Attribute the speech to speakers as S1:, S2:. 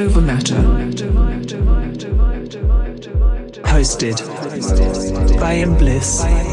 S1: over matter. Hosted by In Bliss.